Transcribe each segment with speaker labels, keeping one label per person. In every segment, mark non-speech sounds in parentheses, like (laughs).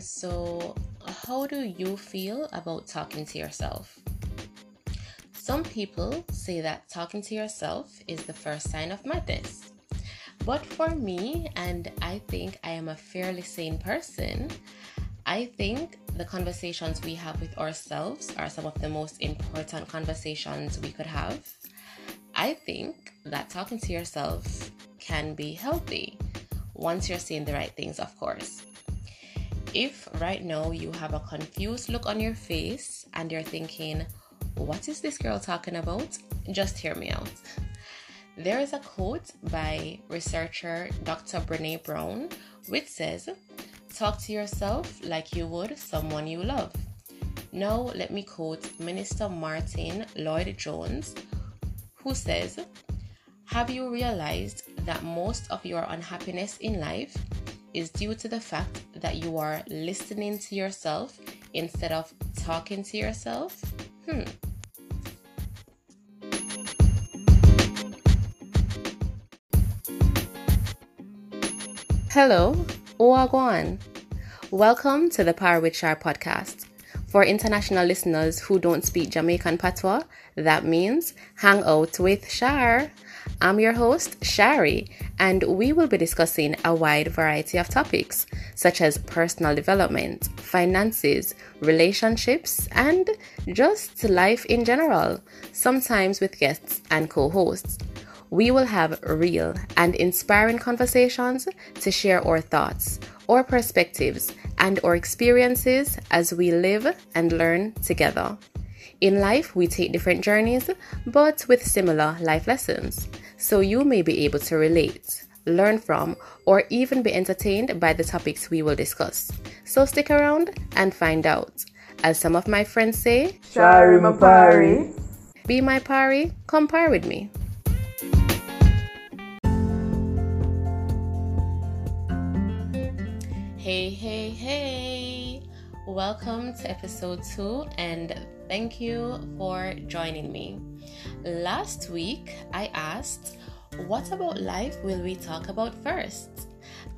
Speaker 1: So, how do you feel about talking to yourself? Some people say that talking to yourself is the first sign of madness. But for me, and I think I am a fairly sane person, I think the conversations we have with ourselves are some of the most important conversations we could have. I think that talking to yourself can be healthy once you're saying the right things, of course. If right now you have a confused look on your face and you're thinking, what is this girl talking about? Just hear me out. There is a quote by researcher Dr. Brene Brown which says, Talk to yourself like you would someone you love. Now, let me quote Minister Martin Lloyd Jones, who says, Have you realized that most of your unhappiness in life is due to the fact that you are listening to yourself instead of talking to yourself? Hmm. Hello, Wagwan. Welcome to the Par with Shar podcast. For international listeners who don't speak Jamaican patois, that means hang out with Shar. I'm your host, Shari, and we will be discussing a wide variety of topics such as personal development, finances, relationships, and just life in general, sometimes with guests and co hosts. We will have real and inspiring conversations to share our thoughts, our perspectives, and our experiences as we live and learn together. In life, we take different journeys, but with similar life lessons, so you may be able to relate, learn from, or even be entertained by the topics we will discuss. So stick around and find out. As some of my friends say,
Speaker 2: Shari Mapari.
Speaker 1: Be my pari, compare with me. Hey, hey, hey! Welcome to episode two, and thank you for joining me. Last week, I asked, What about life will we talk about first?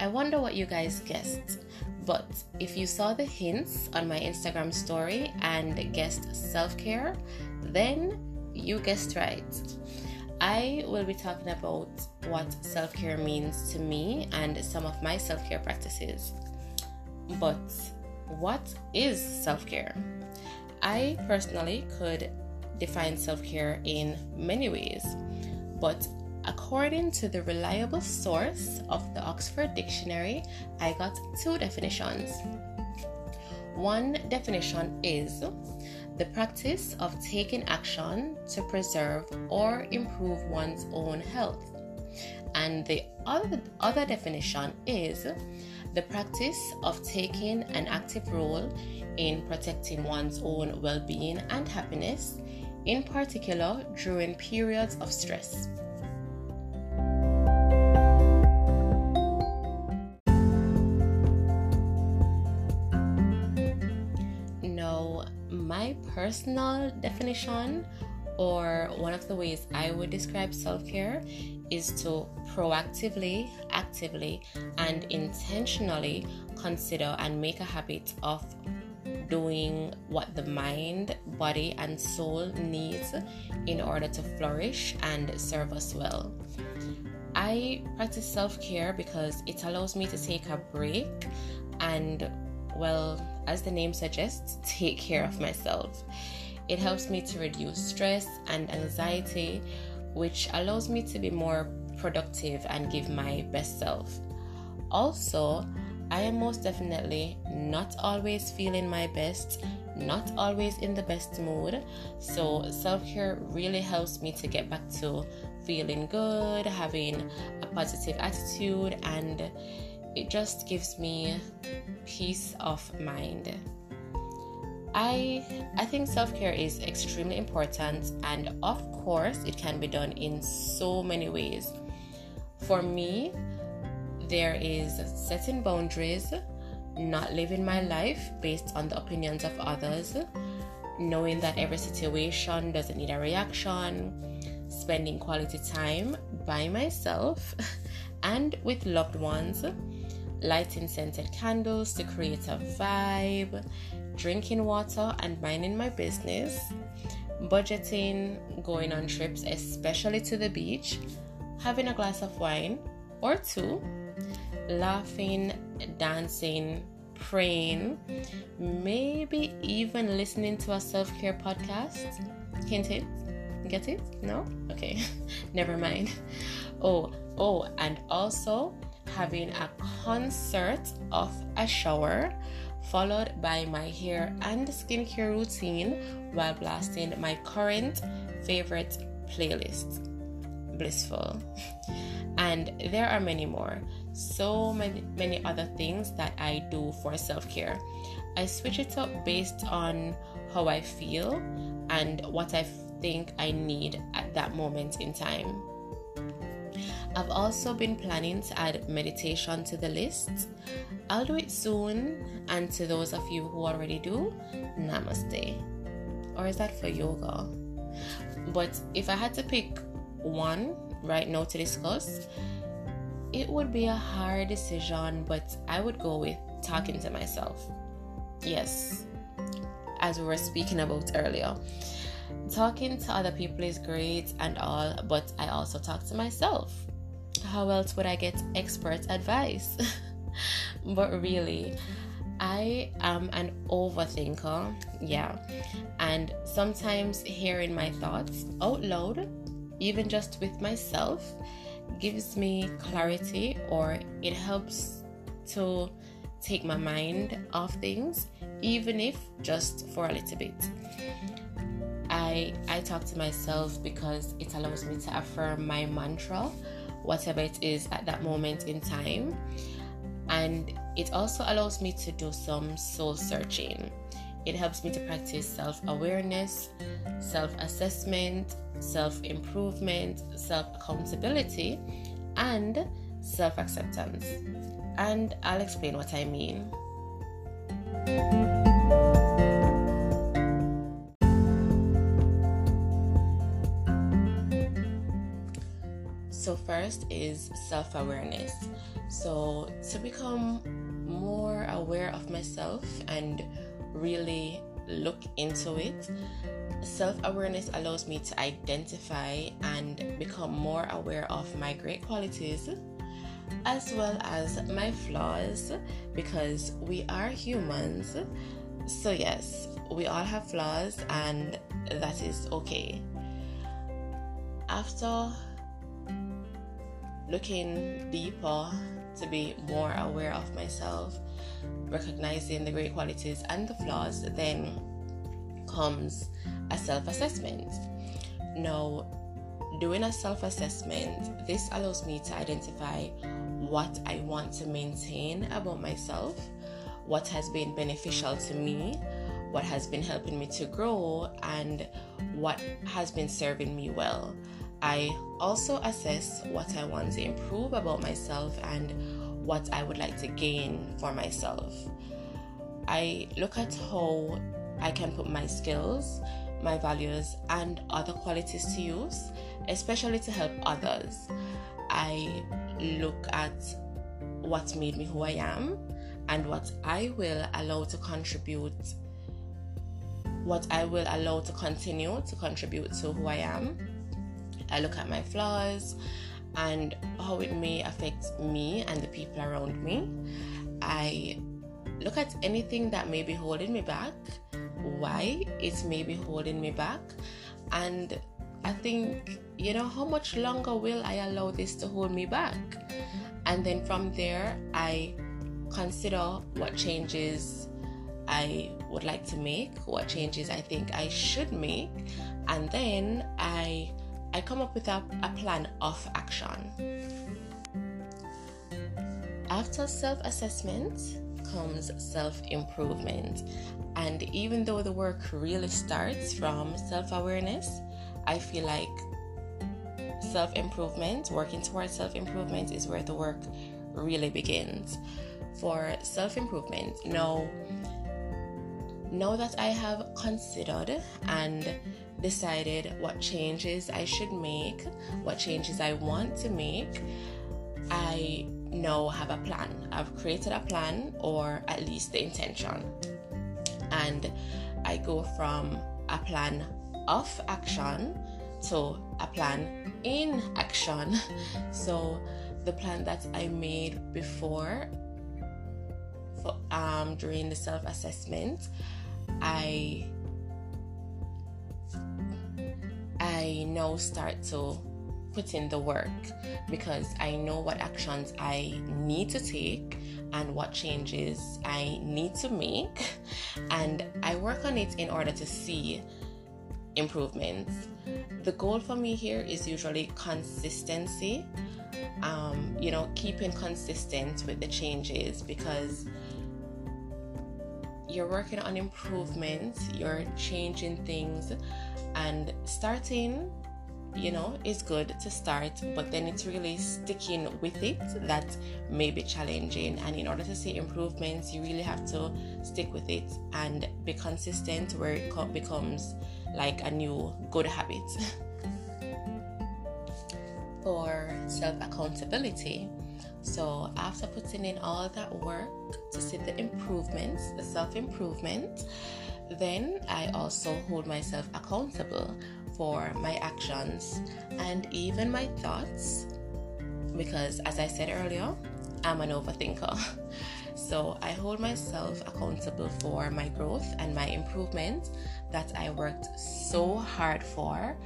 Speaker 1: I wonder what you guys guessed. But if you saw the hints on my Instagram story and guessed self care, then you guessed right. I will be talking about what self care means to me and some of my self care practices. But what is self care? I personally could define self care in many ways, but according to the reliable source of the Oxford Dictionary, I got two definitions. One definition is the practice of taking action to preserve or improve one's own health. And the other, other definition is the practice of taking an active role in protecting one's own well being and happiness, in particular during periods of stress. Now, my personal definition or one of the ways I would describe self care is to proactively, actively, and intentionally consider and make a habit of doing what the mind, body, and soul needs in order to flourish and serve us well. I practice self care because it allows me to take a break and, well, as the name suggests, (laughs) take care of myself. It helps me to reduce stress and anxiety, which allows me to be more productive and give my best self. Also, I am most definitely not always feeling my best, not always in the best mood. So, self care really helps me to get back to feeling good, having a positive attitude, and it just gives me peace of mind. I I think self-care is extremely important and of course it can be done in so many ways. For me, there is setting boundaries, not living my life based on the opinions of others, knowing that every situation doesn't need a reaction, spending quality time by myself (laughs) and with loved ones, lighting scented candles to create a vibe, drinking water and minding my business, budgeting, going on trips, especially to the beach, having a glass of wine or two, laughing, dancing, praying, maybe even listening to a self care podcast. Hint it. Get it? No? Okay. (laughs) Never mind. Oh, oh, and also having a concert of a shower followed by my hair and skincare routine while blasting my current favorite playlist blissful. (laughs) And there are many more. So many many other things that i do for self-care. I switch it up based on how i feel and what i think i need at that moment in time I've also been planning to add meditation to the list. I'll do it soon, and to those of you who already do, namaste. Or is that for yoga? But if I had to pick one right now to discuss, it would be a hard decision, but I would go with talking to myself. Yes, as we were speaking about earlier. Talking to other people is great and all, but I also talk to myself how else would I get expert advice? (laughs) but really, I am an overthinker, yeah, and sometimes hearing my thoughts out loud, even just with myself, gives me clarity or it helps to take my mind off things, even if just for a little bit. I I talk to myself because it allows me to affirm my mantra whatever it is at that moment in time. And it also allows me to do some soul searching. It helps me to practice self awareness, self assessment, self improvement, self accountability, and self acceptance. And I'll explain what I mean. So, first is self awareness. So, to become more aware of myself and really look into it, self awareness allows me to identify and become more aware of my great qualities as well as my flaws because we are humans. So, yes, we all have flaws, and that is okay. After looking deeper to be more aware of myself, recognizing the great qualities and the flaws, then comes a self assessment. Now, doing a self assessment, this allows me to identify what I want to maintain about myself, what has been beneficial to me, what has been helping me to grow, and what has been serving me well. I also assess what I want to improve about myself and what I would like to gain for myself. I look at how I can put my skills, my values, and other qualities to use, especially to help others. I look at what made me who I am and what I will allow to contribute, what I will allow to continue to contribute to who I am I look at my flaws and how it may affect me and the people around me. I look at anything that may be holding me back, why it may be holding me back, and I think, you know, how much longer will I allow this to hold me back? And then from there, I consider what changes I would like to make, what changes I think I should make, and then I I come up with a, a plan of action. After self assessment comes self improvement. And even though the work really starts from self awareness, I feel like self improvement, working towards self improvement, is where the work really begins. For self improvement, now, now that I have considered and decided what changes I should make, what changes I want to make, I now have a plan. I've created a plan or at least the intention. And I go from a plan of action to a plan in action. (laughs) So the plan that I made before for, um, during the self assessment, I I now start to put in the work because I know what actions I need to take and what changes I need to make, (laughs) and I work on it in order to see improvements. The goal for me here is usually consistency. Um, you know, keeping consistent with the changes because you're working on improvements, you're changing things, and starting you know is good to start but then it's really sticking with it that may be challenging. And in order to see improvements you really have to stick with it and be consistent where it becomes like a new good habit. (laughs) For self accountability so after putting in all that work to see the improvements the self improvement then I also hold myself accountable for my actions and even my thoughts because, as I said earlier, I'm an overthinker. (laughs) So I hold myself accountable for my growth and my improvement that I worked so hard for,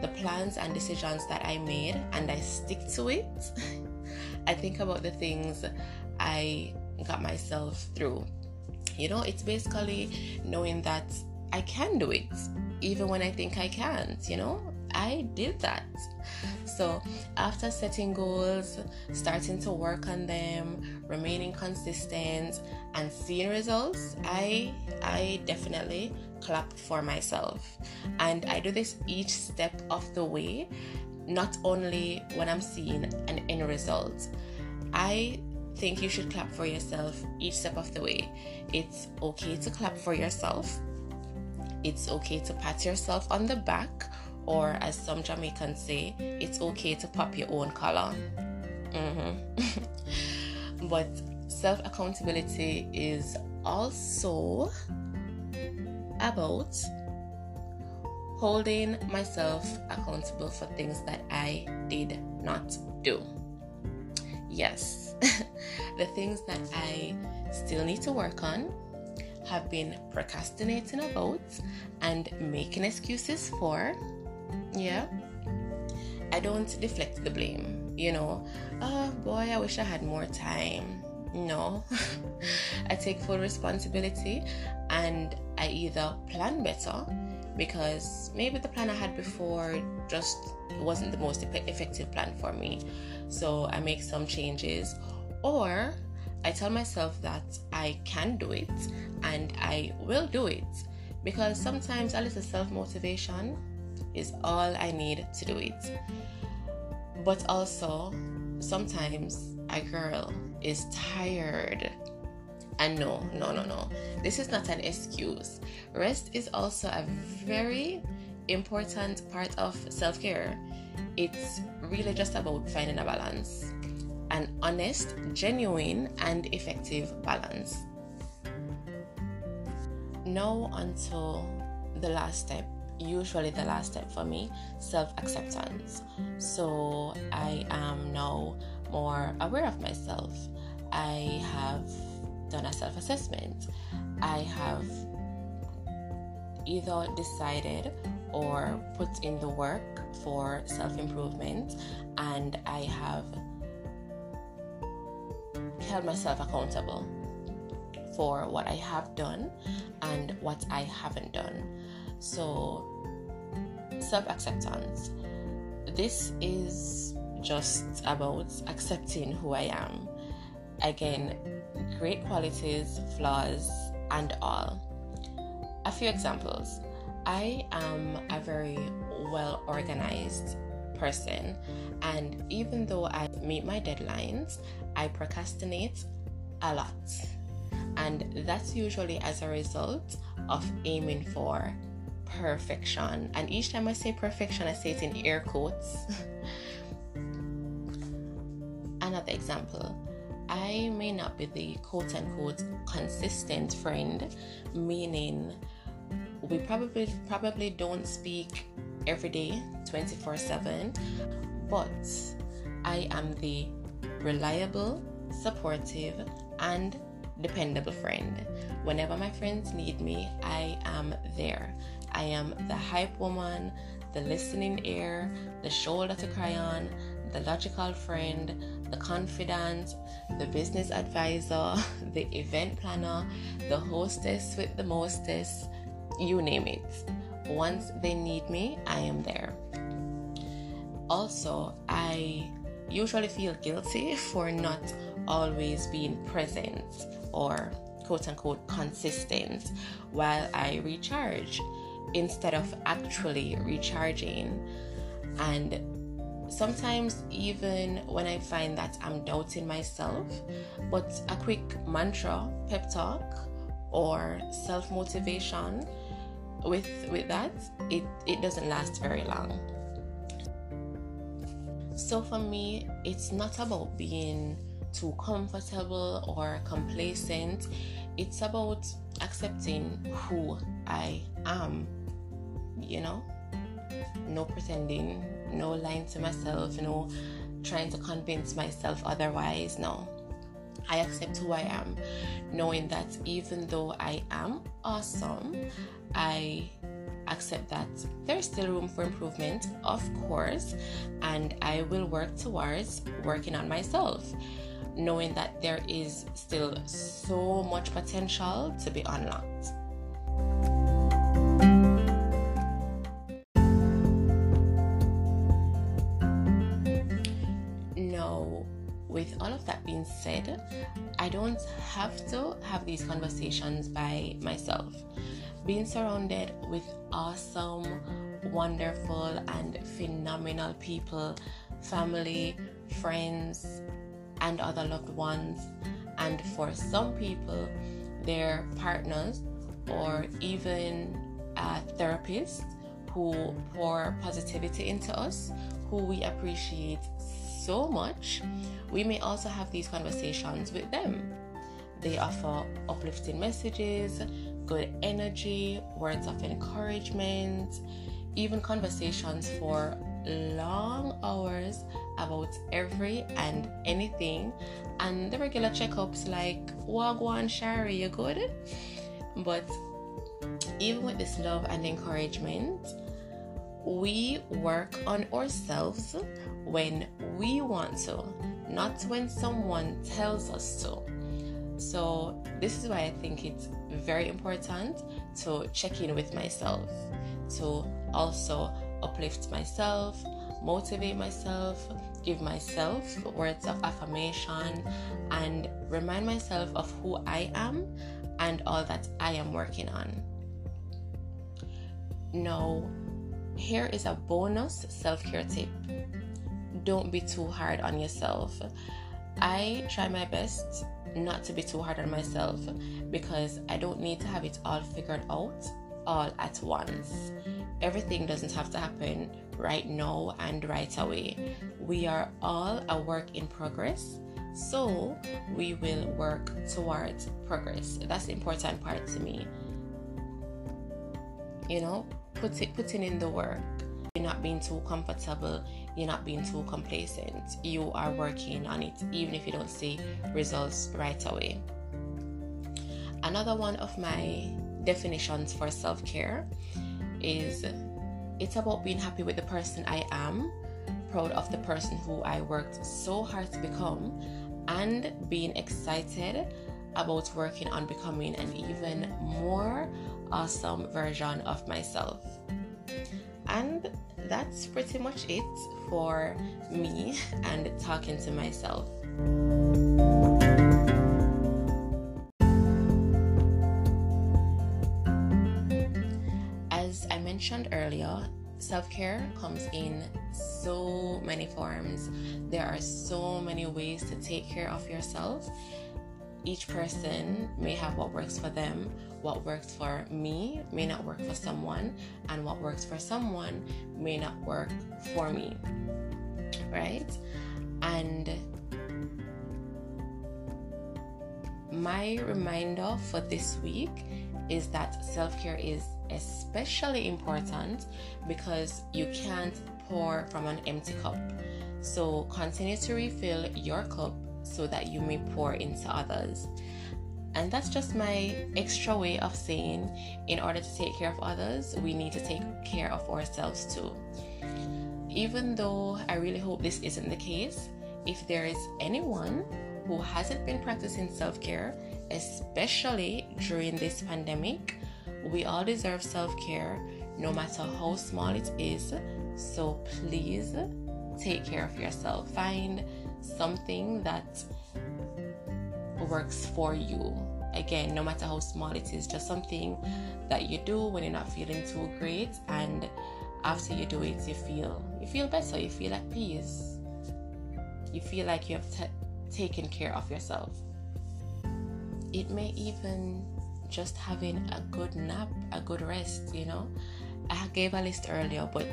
Speaker 1: the plans and decisions that I made, and I stick to it. (laughs) I think about the things I got myself through you know, it's basically knowing that I can do it even when I think I can't, you know? I did that. So, after setting goals, starting to work on them, remaining consistent and seeing results, I I definitely clap for myself. And I do this each step of the way, not only when I'm seeing an end result. I think you should clap for yourself each step of the way. It's okay to clap for yourself. It's okay to pat yourself on the back, or as some Jamaicans say, it's okay to pop your own collar. Mm-hmm. (laughs) but self accountability is also about holding myself accountable for things that I did not do. Yes, (laughs) the things that I still need to work on, have been procrastinating about, and making excuses for. Yeah, I don't deflect the blame. You know, oh boy, I wish I had more time. No, (laughs) I take full responsibility and I either plan better because maybe the plan I had before just wasn't the most effective plan for me. So I make some changes, or I tell myself that I can do it and I will do it because sometimes a little self motivation is all I need to do it. But also, sometimes a girl is tired. And no, no, no, no. This is not an excuse. Rest is also a very important part of self care. It's really just about finding a balance an honest, genuine, and effective balance. Now, until the last step, usually the last step for me self acceptance. So, I am now more aware of myself. I have done a self assessment. I have either decided or put in the work for self improvement, and I have held myself accountable for what I have done and what I haven't done. So, self acceptance. This is just about accepting who I am. Again, great qualities, flaws, and all. A few examples. I am a very well organized person, and even though I meet my deadlines, I procrastinate a lot. And that's usually as a result of aiming for perfection. And each time I say perfection, I say it in air quotes. (laughs) another example I may not be the quote unquote consistent friend, meaning we probably probably don't speak every day 24/7, but I am the reliable, supportive, and dependable friend. Whenever my friends need me, I am there. I am the hype woman, the listening ear, the shoulder to cry on, the logical friend, the confidant, the business advisor, (laughs) the event planner, the hostess with the mostess, you name it. Once they need me, I am there. Also, I usually feel guilty (laughs) for not always being present or quote unquote consistent while I recharge instead of actually recharging. And sometimes, even when I find that I'm doubting myself, but a quick mantra, pep talk, or self motivation with with that it it doesn't last very long. So for me it's not about being too comfortable or complacent. It's about accepting who i am you know? No pretending no lying to myself no trying to convince myself otherwise no I accept who I am, knowing that even though I am awesome, I accept that there's still room for improvement, of course, and I will work towards working on myself, knowing that there is still so much potential to be unlocked. Being said, I don't have to have these conversations by myself. Being surrounded with awesome, wonderful, and phenomenal people, family, friends, and other loved ones, and for some people, their partners or even uh, a therapist who pour positivity into us, who we appreciate so much, we may also have these conversations with them. They offer uplifting messages, good energy, words of encouragement, even conversations for long hours about every and anything, and the regular checkups like Wagwan Shari, you good? But even with this love and encouragement, we work on ourselves when we want to, not when someone tells us to. So, this is why I think it's very important to check in with myself, to also uplift myself, motivate myself, give myself words of affirmation, and remind myself of who I am and all that I am working on. Now, here is a bonus self care tip don't be too hard on yourself. I try my best not to be too hard on myself because I don't need to have it all figured out all at once. Everything doesn't have to happen right now and right away. We are all a work in progress, so we will work towards progress. That's the important part to me. You know, put it, putting in the work. Not being too comfortable you're not being too complacent. You are working on it, even if you don't see results right away. Another one of my definitions for self care is it's about being happy with the person I am, proud of the person who I worked so hard to become, and being excited about working on becoming an even more awesome version of myself. And that's pretty much it for me and talking to myself. As I mentioned earlier, self care comes in so many forms. There are so many ways to take care of yourself, each person may have what works for them. What works for me may not work for someone, and what works for someone may not work for me. Right? And my reminder for this week is that self care is especially important because you can't pour from an empty cup. So continue to refill your cup so that you may pour into others. And that's just my extra way of saying, in order to take care of others, we need to take care of ourselves too. Even though I really hope this isn't the case, if there is anyone who hasn't been practicing self care, especially during this pandemic, we all deserve self care no matter how small it is. So please take care of yourself. Find something that works for you. Again, no matter how small it is, just something that you do when you're not feeling too great and after you do it you feel you feel better, you feel at peace. You feel like you have t- taken care of yourself. It may even just having a good nap, a good rest, you know. I gave a list earlier, but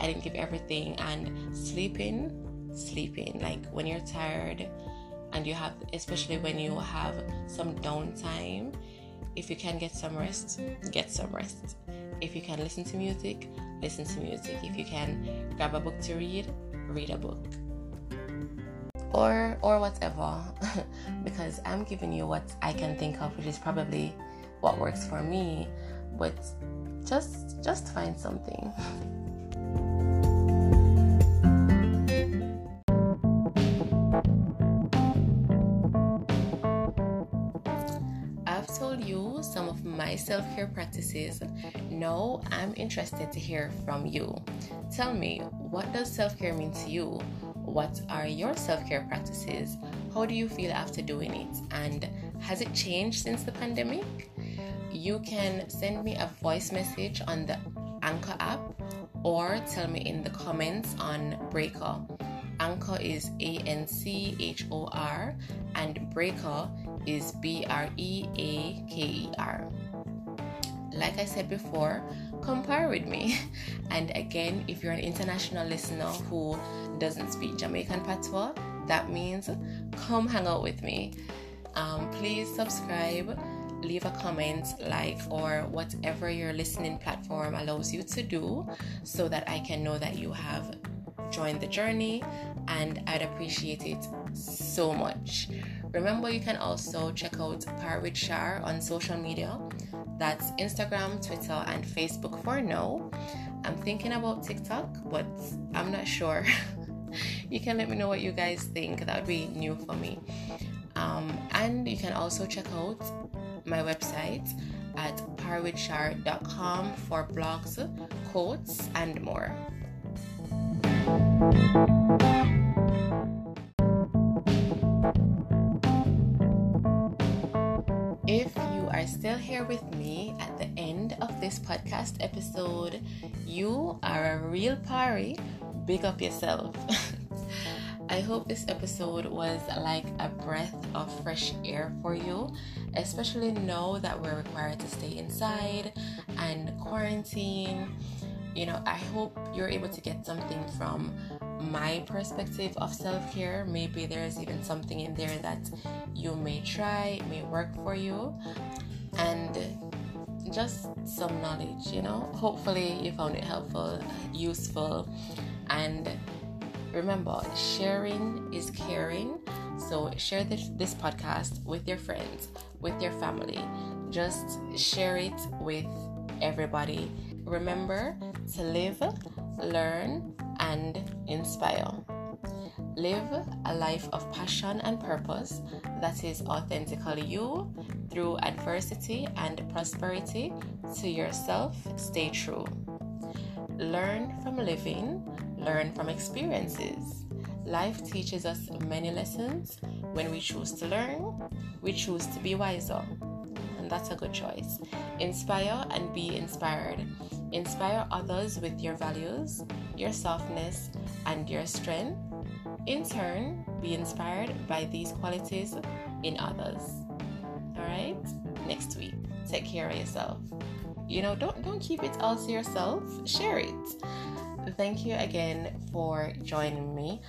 Speaker 1: I didn't give everything. And sleeping, sleeping, like when you're tired and you have, especially when you have some downtime, if you can get some rest, get some rest. If you can listen to music, listen to music. If you can grab a book to read, read a book. Or or whatever. (laughs) because I'm giving you what I can think of, which is probably what works for me. But just just find something. (laughs) self care practices. No, I'm interested to hear from you. Tell me, what does self care mean to you? What are your self care practices? How do you feel after doing it? And has it changed since the pandemic? You can send me a voice message on the Anchor app or tell me in the comments on Breaker. Anchor is A N C H O R and Breaker is B R E A K E R. Like I said before, come par with me. (laughs) And again, if you're an international listener who doesn't speak Jamaican patois, that means come hang out with me. Um, please subscribe, leave a comment, like, or whatever your listening platform allows you to do so that I can know that you have joined the journey and I'd appreciate it so much. Remember, you can also check out Par with Shar on social media. That's Instagram, Twitter, and Facebook for now. I'm thinking about TikTok, but I'm not sure. (laughs) you can let me know what you guys think. That would be new for me. Um, and you can also check out my website at parwithshar.com for blogs, quotes, and more. Here with me at the end of this podcast episode, you are a real party. Big up yourself. (laughs) I hope this episode was like a breath of fresh air for you, especially now that we're required to stay inside and quarantine. You know, I hope you're able to get something from my perspective of self care. Maybe there's even something in there that you may try, may work for you, and just some knowledge, you know. Hopefully, you found it helpful, useful, and remember, sharing is caring. So, share this, this podcast with your friends, with your family. Just share it with everybody. Remember to live, learn, and inspire. Live a life of passion and purpose that is authentically you through adversity and prosperity to yourself. Stay true. Learn from living, learn from experiences. Life teaches us many lessons. When we choose to learn, we choose to be wiser. And that's a good choice. Inspire and be inspired. Inspire others with your values, your softness, and your strength. In turn, be inspired by these qualities in others. All right? Next week, take care of yourself. You know, don't don't keep it all to yourself. Share it. Thank you again for joining me.